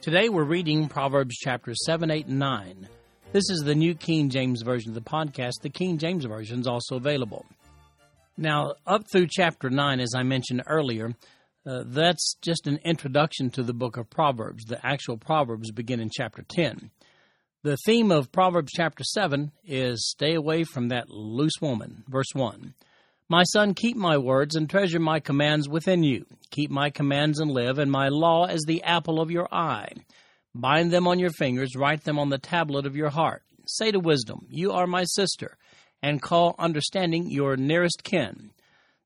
Today we're reading Proverbs chapters 7, 8, and 9. This is the New King James Version of the podcast. The King James Version is also available. Now, up through chapter 9, as I mentioned earlier, uh, that's just an introduction to the book of Proverbs. The actual Proverbs begin in chapter 10. The theme of Proverbs chapter 7 is stay away from that loose woman. Verse 1. My son, keep my words and treasure my commands within you. Keep my commands and live, and my law is the apple of your eye. Bind them on your fingers, write them on the tablet of your heart. Say to wisdom, You are my sister, and call understanding your nearest kin,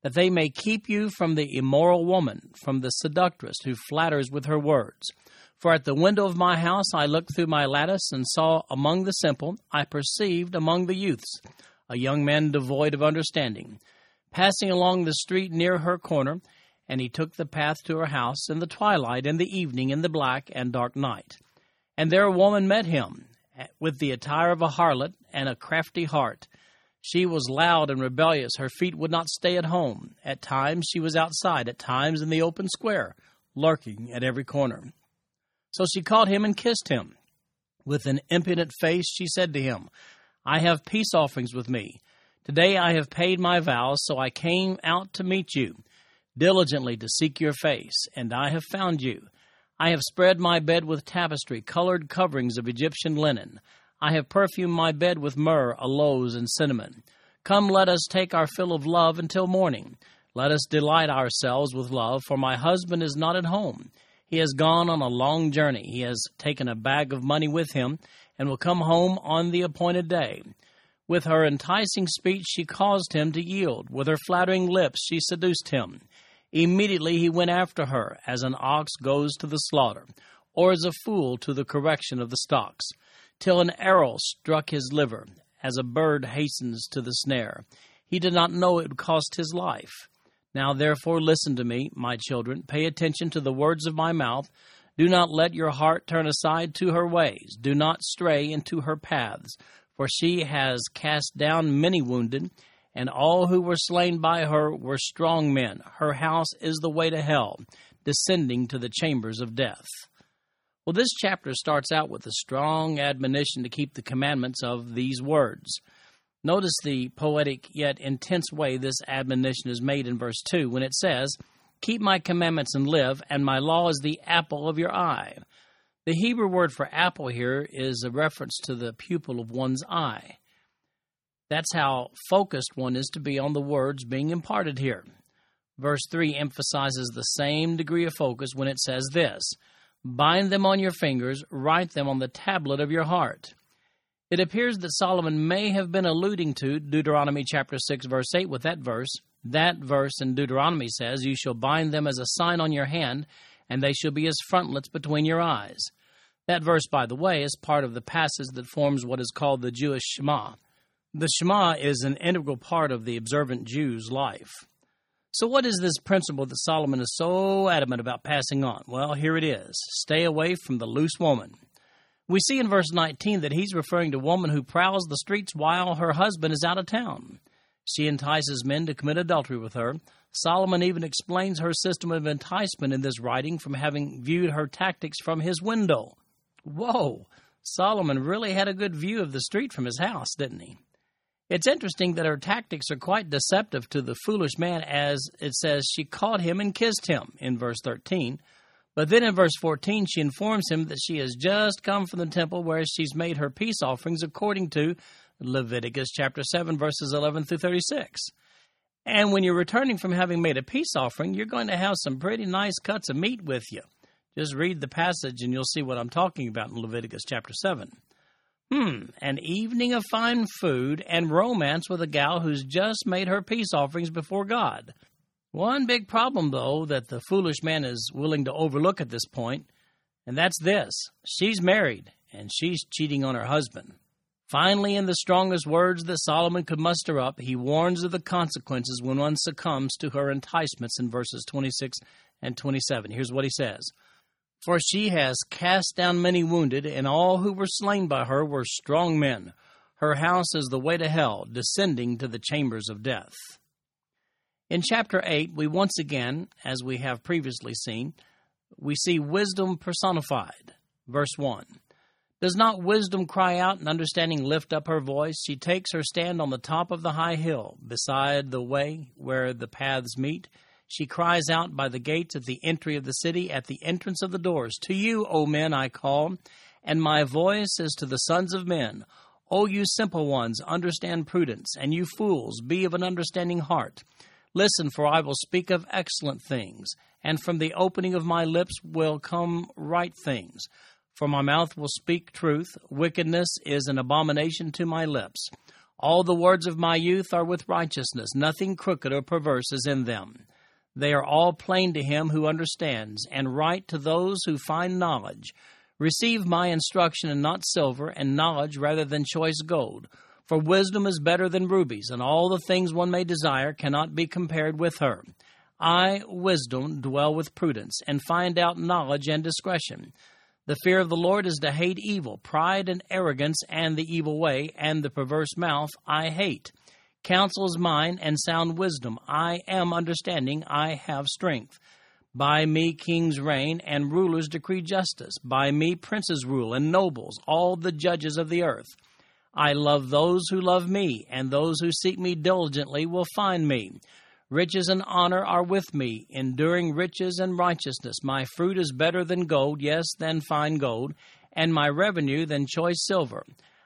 that they may keep you from the immoral woman, from the seductress who flatters with her words. For at the window of my house I looked through my lattice and saw among the simple, I perceived among the youths, a young man devoid of understanding passing along the street near her corner, and he took the path to her house in the twilight, in the evening, in the black and dark night. And there a woman met him, eh, with the attire of a harlot and a crafty heart. She was loud and rebellious. Her feet would not stay at home. At times she was outside, at times in the open square, lurking at every corner. So she caught him and kissed him. With an impudent face she said to him, I have peace offerings with me Today I have paid my vows, so I came out to meet you, diligently to seek your face, and I have found you. I have spread my bed with tapestry, colored coverings of Egyptian linen. I have perfumed my bed with myrrh, aloes, and cinnamon. Come, let us take our fill of love until morning. Let us delight ourselves with love, for my husband is not at home. He has gone on a long journey. He has taken a bag of money with him, and will come home on the appointed day. With her enticing speech, she caused him to yield. With her flattering lips, she seduced him. Immediately he went after her, as an ox goes to the slaughter, or as a fool to the correction of the stocks, till an arrow struck his liver, as a bird hastens to the snare. He did not know it would cost his life. Now therefore listen to me, my children, pay attention to the words of my mouth. Do not let your heart turn aside to her ways. Do not stray into her paths for she has cast down many wounded, and all who were slain by her were strong men. Her house is the way to hell, descending to the chambers of death. Well, this chapter starts out with a strong admonition to keep the commandments of these words. Notice the poetic yet intense way this admonition is made in verse 2 when it says, Keep my commandments and live, and my law is the apple of your eye. The Hebrew word for apple here is a reference to the pupil of one's eye. That's how focused one is to be on the words being imparted here. Verse 3 emphasizes the same degree of focus when it says this Bind them on your fingers, write them on the tablet of your heart. It appears that Solomon may have been alluding to Deuteronomy chapter 6, verse 8 with that verse. That verse in Deuteronomy says, You shall bind them as a sign on your hand and they shall be as frontlets between your eyes. That verse, by the way, is part of the passage that forms what is called the Jewish Shema. The Shema is an integral part of the observant Jew's life. So, what is this principle that Solomon is so adamant about passing on? Well, here it is stay away from the loose woman. We see in verse 19 that he's referring to a woman who prowls the streets while her husband is out of town. She entices men to commit adultery with her, Solomon even explains her system of enticement in this writing from having viewed her tactics from his window. Whoa! Solomon really had a good view of the street from his house, didn't he? It's interesting that her tactics are quite deceptive to the foolish man, as it says she caught him and kissed him in verse 13. But then in verse 14, she informs him that she has just come from the temple where she's made her peace offerings according to Leviticus chapter 7, verses 11 through 36. And when you're returning from having made a peace offering, you're going to have some pretty nice cuts of meat with you. Just read the passage and you'll see what I'm talking about in Leviticus chapter 7. Hmm, an evening of fine food and romance with a gal who's just made her peace offerings before God. One big problem, though, that the foolish man is willing to overlook at this point, and that's this she's married and she's cheating on her husband. Finally, in the strongest words that Solomon could muster up, he warns of the consequences when one succumbs to her enticements in verses 26 and 27. Here's what he says For she has cast down many wounded, and all who were slain by her were strong men. Her house is the way to hell, descending to the chambers of death. In chapter 8, we once again, as we have previously seen, we see wisdom personified. Verse 1 Does not wisdom cry out and understanding lift up her voice? She takes her stand on the top of the high hill, beside the way where the paths meet. She cries out by the gates at the entry of the city, at the entrance of the doors. To you, O men, I call, and my voice is to the sons of men. O you simple ones, understand prudence, and you fools, be of an understanding heart. Listen, for I will speak of excellent things, and from the opening of my lips will come right things. For my mouth will speak truth, wickedness is an abomination to my lips. All the words of my youth are with righteousness, nothing crooked or perverse is in them. They are all plain to him who understands, and right to those who find knowledge. Receive my instruction and not silver, and knowledge rather than choice gold. For wisdom is better than rubies, and all the things one may desire cannot be compared with her. I, wisdom, dwell with prudence, and find out knowledge and discretion. The fear of the Lord is to hate evil, pride and arrogance, and the evil way, and the perverse mouth I hate. Counsel is mine, and sound wisdom. I am understanding, I have strength. By me kings reign, and rulers decree justice. By me princes rule, and nobles, all the judges of the earth. I love those who love me, and those who seek me diligently will find me. Riches and honor are with me, enduring riches and righteousness. My fruit is better than gold, yes, than fine gold, and my revenue than choice silver.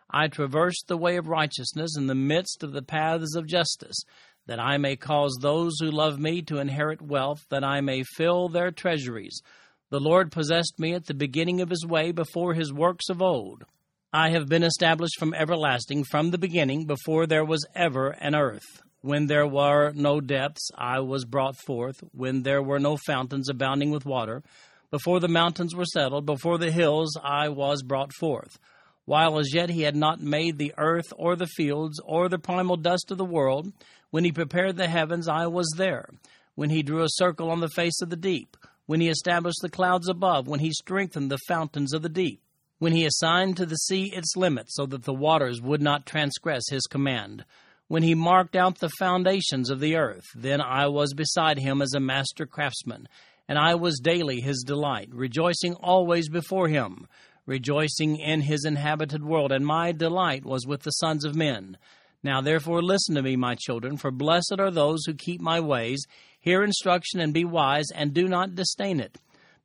I traverse the way of righteousness in the midst of the paths of justice that I may cause those who love me to inherit wealth, that I may fill their treasuries. The Lord possessed me at the beginning of his way before his works of old. I have been established from everlasting, from the beginning, before there was ever an earth. When there were no depths, I was brought forth. When there were no fountains abounding with water, before the mountains were settled, before the hills, I was brought forth. While as yet he had not made the earth or the fields or the primal dust of the world, when he prepared the heavens, I was there. When he drew a circle on the face of the deep. When he established the clouds above. When he strengthened the fountains of the deep. When he assigned to the sea its limits, so that the waters would not transgress his command. When he marked out the foundations of the earth. Then I was beside him as a master craftsman. And I was daily his delight, rejoicing always before him rejoicing in his inhabited world, and my delight was with the sons of men. Now therefore listen to me, my children, for blessed are those who keep my ways, hear instruction, and be wise, and do not disdain it.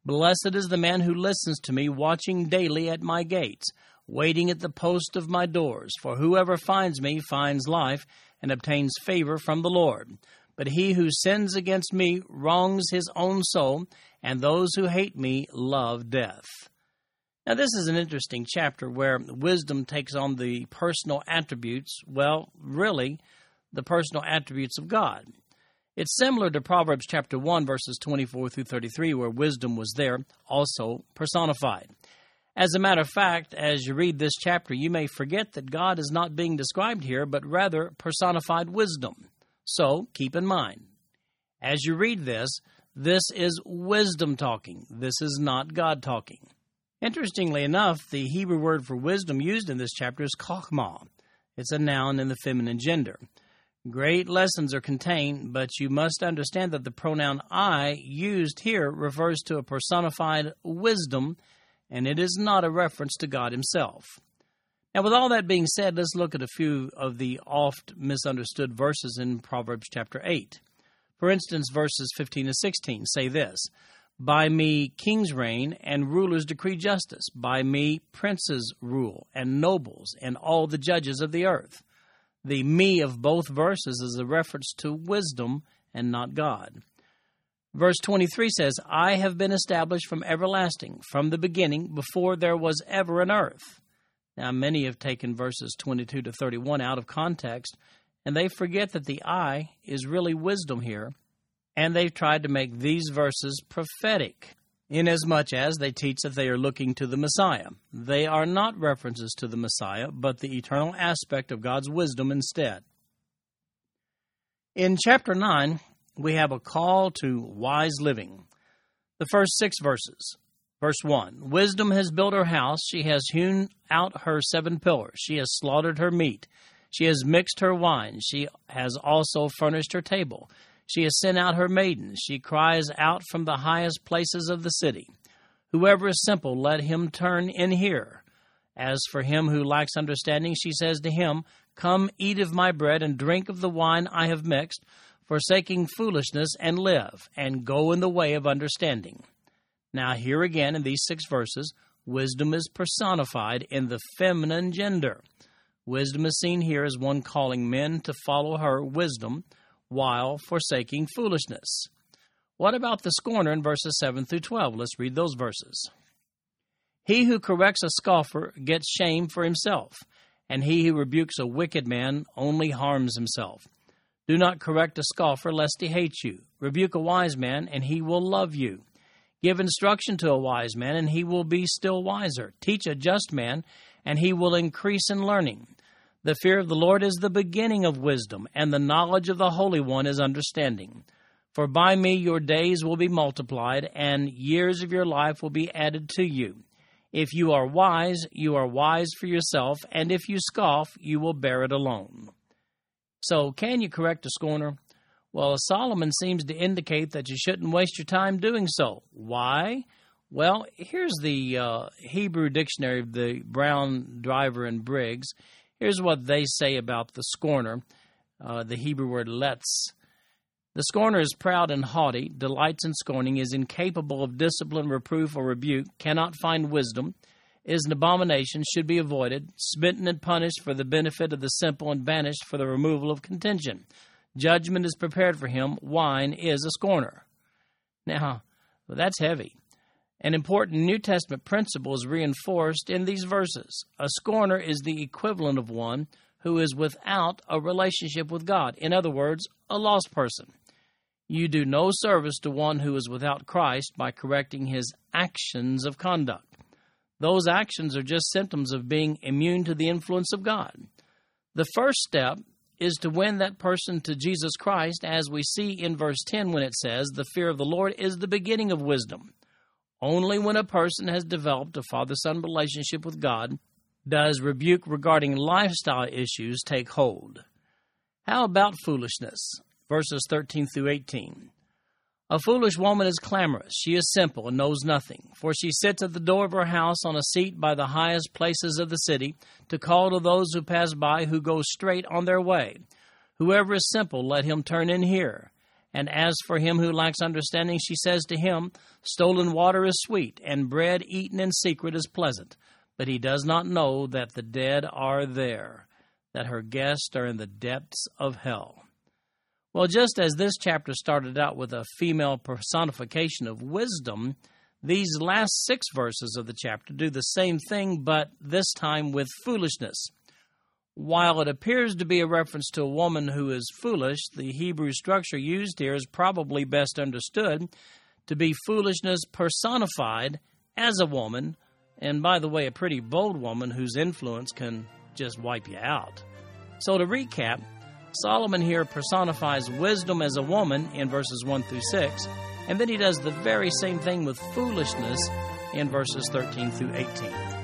Blessed is the man who listens to me, watching daily at my gates, waiting at the post of my doors. For whoever finds me finds life, and obtains favor from the Lord. But he who sins against me wrongs his own soul, and those who hate me love death. Now, this is an interesting chapter where wisdom takes on the personal attributes, well, really, the personal attributes of God. It's similar to Proverbs chapter 1, verses 24 through 33, where wisdom was there, also personified. As a matter of fact, as you read this chapter, you may forget that God is not being described here, but rather personified wisdom. So keep in mind, as you read this, this is wisdom talking. This is not God talking. Interestingly enough, the Hebrew word for wisdom used in this chapter is chokhmah. It's a noun in the feminine gender. Great lessons are contained, but you must understand that the pronoun I used here refers to a personified wisdom, and it is not a reference to God Himself. Now, with all that being said, let's look at a few of the oft misunderstood verses in Proverbs chapter 8. For instance, verses 15 to 16 say this by me kings reign and rulers decree justice. By me princes rule and nobles and all the judges of the earth. The me of both verses is a reference to wisdom and not God. Verse 23 says, I have been established from everlasting, from the beginning, before there was ever an earth. Now, many have taken verses 22 to 31 out of context, and they forget that the I is really wisdom here, and they've tried to make these verses prophetic, inasmuch as they teach that they are looking to the Messiah. They are not references to the Messiah, but the eternal aspect of God's wisdom instead. In chapter 9, we have a call to wise living. The first six verses. Verse 1 Wisdom has built her house, she has hewn out her seven pillars, she has slaughtered her meat, she has mixed her wine, she has also furnished her table. She has sent out her maidens. She cries out from the highest places of the city. Whoever is simple, let him turn in here. As for him who lacks understanding, she says to him, Come, eat of my bread and drink of the wine I have mixed, forsaking foolishness, and live, and go in the way of understanding. Now, here again in these six verses, wisdom is personified in the feminine gender. Wisdom is seen here as one calling men to follow her wisdom while forsaking foolishness. What about the scorner in verses 7 through 12? Let's read those verses. He who corrects a scoffer gets shame for himself, and he who rebukes a wicked man only harms himself. Do not correct a scoffer, lest he hate you. Rebuke a wise man, and he will love you. Give instruction to a wise man, and he will be still wiser. Teach a just man, and he will increase in learning. The fear of the Lord is the beginning of wisdom, and the knowledge of the Holy One is understanding. For by me your days will be multiplied, and years of your life will be added to you. If you are wise, you are wise for yourself, and if you scoff, you will bear it alone. So, can you correct a scorner? Well, Solomon seems to indicate that you shouldn't waste your time doing so. Why? Well, here's the uh, Hebrew dictionary of the Brown, Driver, and Briggs. Here's what they say about the scorner uh, the Hebrew word letz. The scorner is proud and haughty, delights in scorning, is incapable of discipline, reproof, or rebuke, cannot find wisdom, is an abomination, should be avoided, smitten and punished for the benefit of the simple, and banished for the removal of contention. Judgment is prepared for him. Wine is a scorner. Now, well, that's heavy. An important New Testament principle is reinforced in these verses. A scorner is the equivalent of one who is without a relationship with God. In other words, a lost person. You do no service to one who is without Christ by correcting his actions of conduct. Those actions are just symptoms of being immune to the influence of God. The first step is to win that person to Jesus Christ, as we see in verse 10 when it says, The fear of the Lord is the beginning of wisdom. Only when a person has developed a father son relationship with God does rebuke regarding lifestyle issues take hold. How about foolishness? Verses 13 through 18. A foolish woman is clamorous. She is simple and knows nothing. For she sits at the door of her house on a seat by the highest places of the city to call to those who pass by who go straight on their way. Whoever is simple, let him turn in here. And as for him who lacks understanding, she says to him, Stolen water is sweet, and bread eaten in secret is pleasant. But he does not know that the dead are there, that her guests are in the depths of hell. Well, just as this chapter started out with a female personification of wisdom, these last six verses of the chapter do the same thing, but this time with foolishness. While it appears to be a reference to a woman who is foolish, the Hebrew structure used here is probably best understood to be foolishness personified as a woman, and by the way, a pretty bold woman whose influence can just wipe you out. So to recap, Solomon here personifies wisdom as a woman in verses 1 through 6, and then he does the very same thing with foolishness in verses 13 through 18.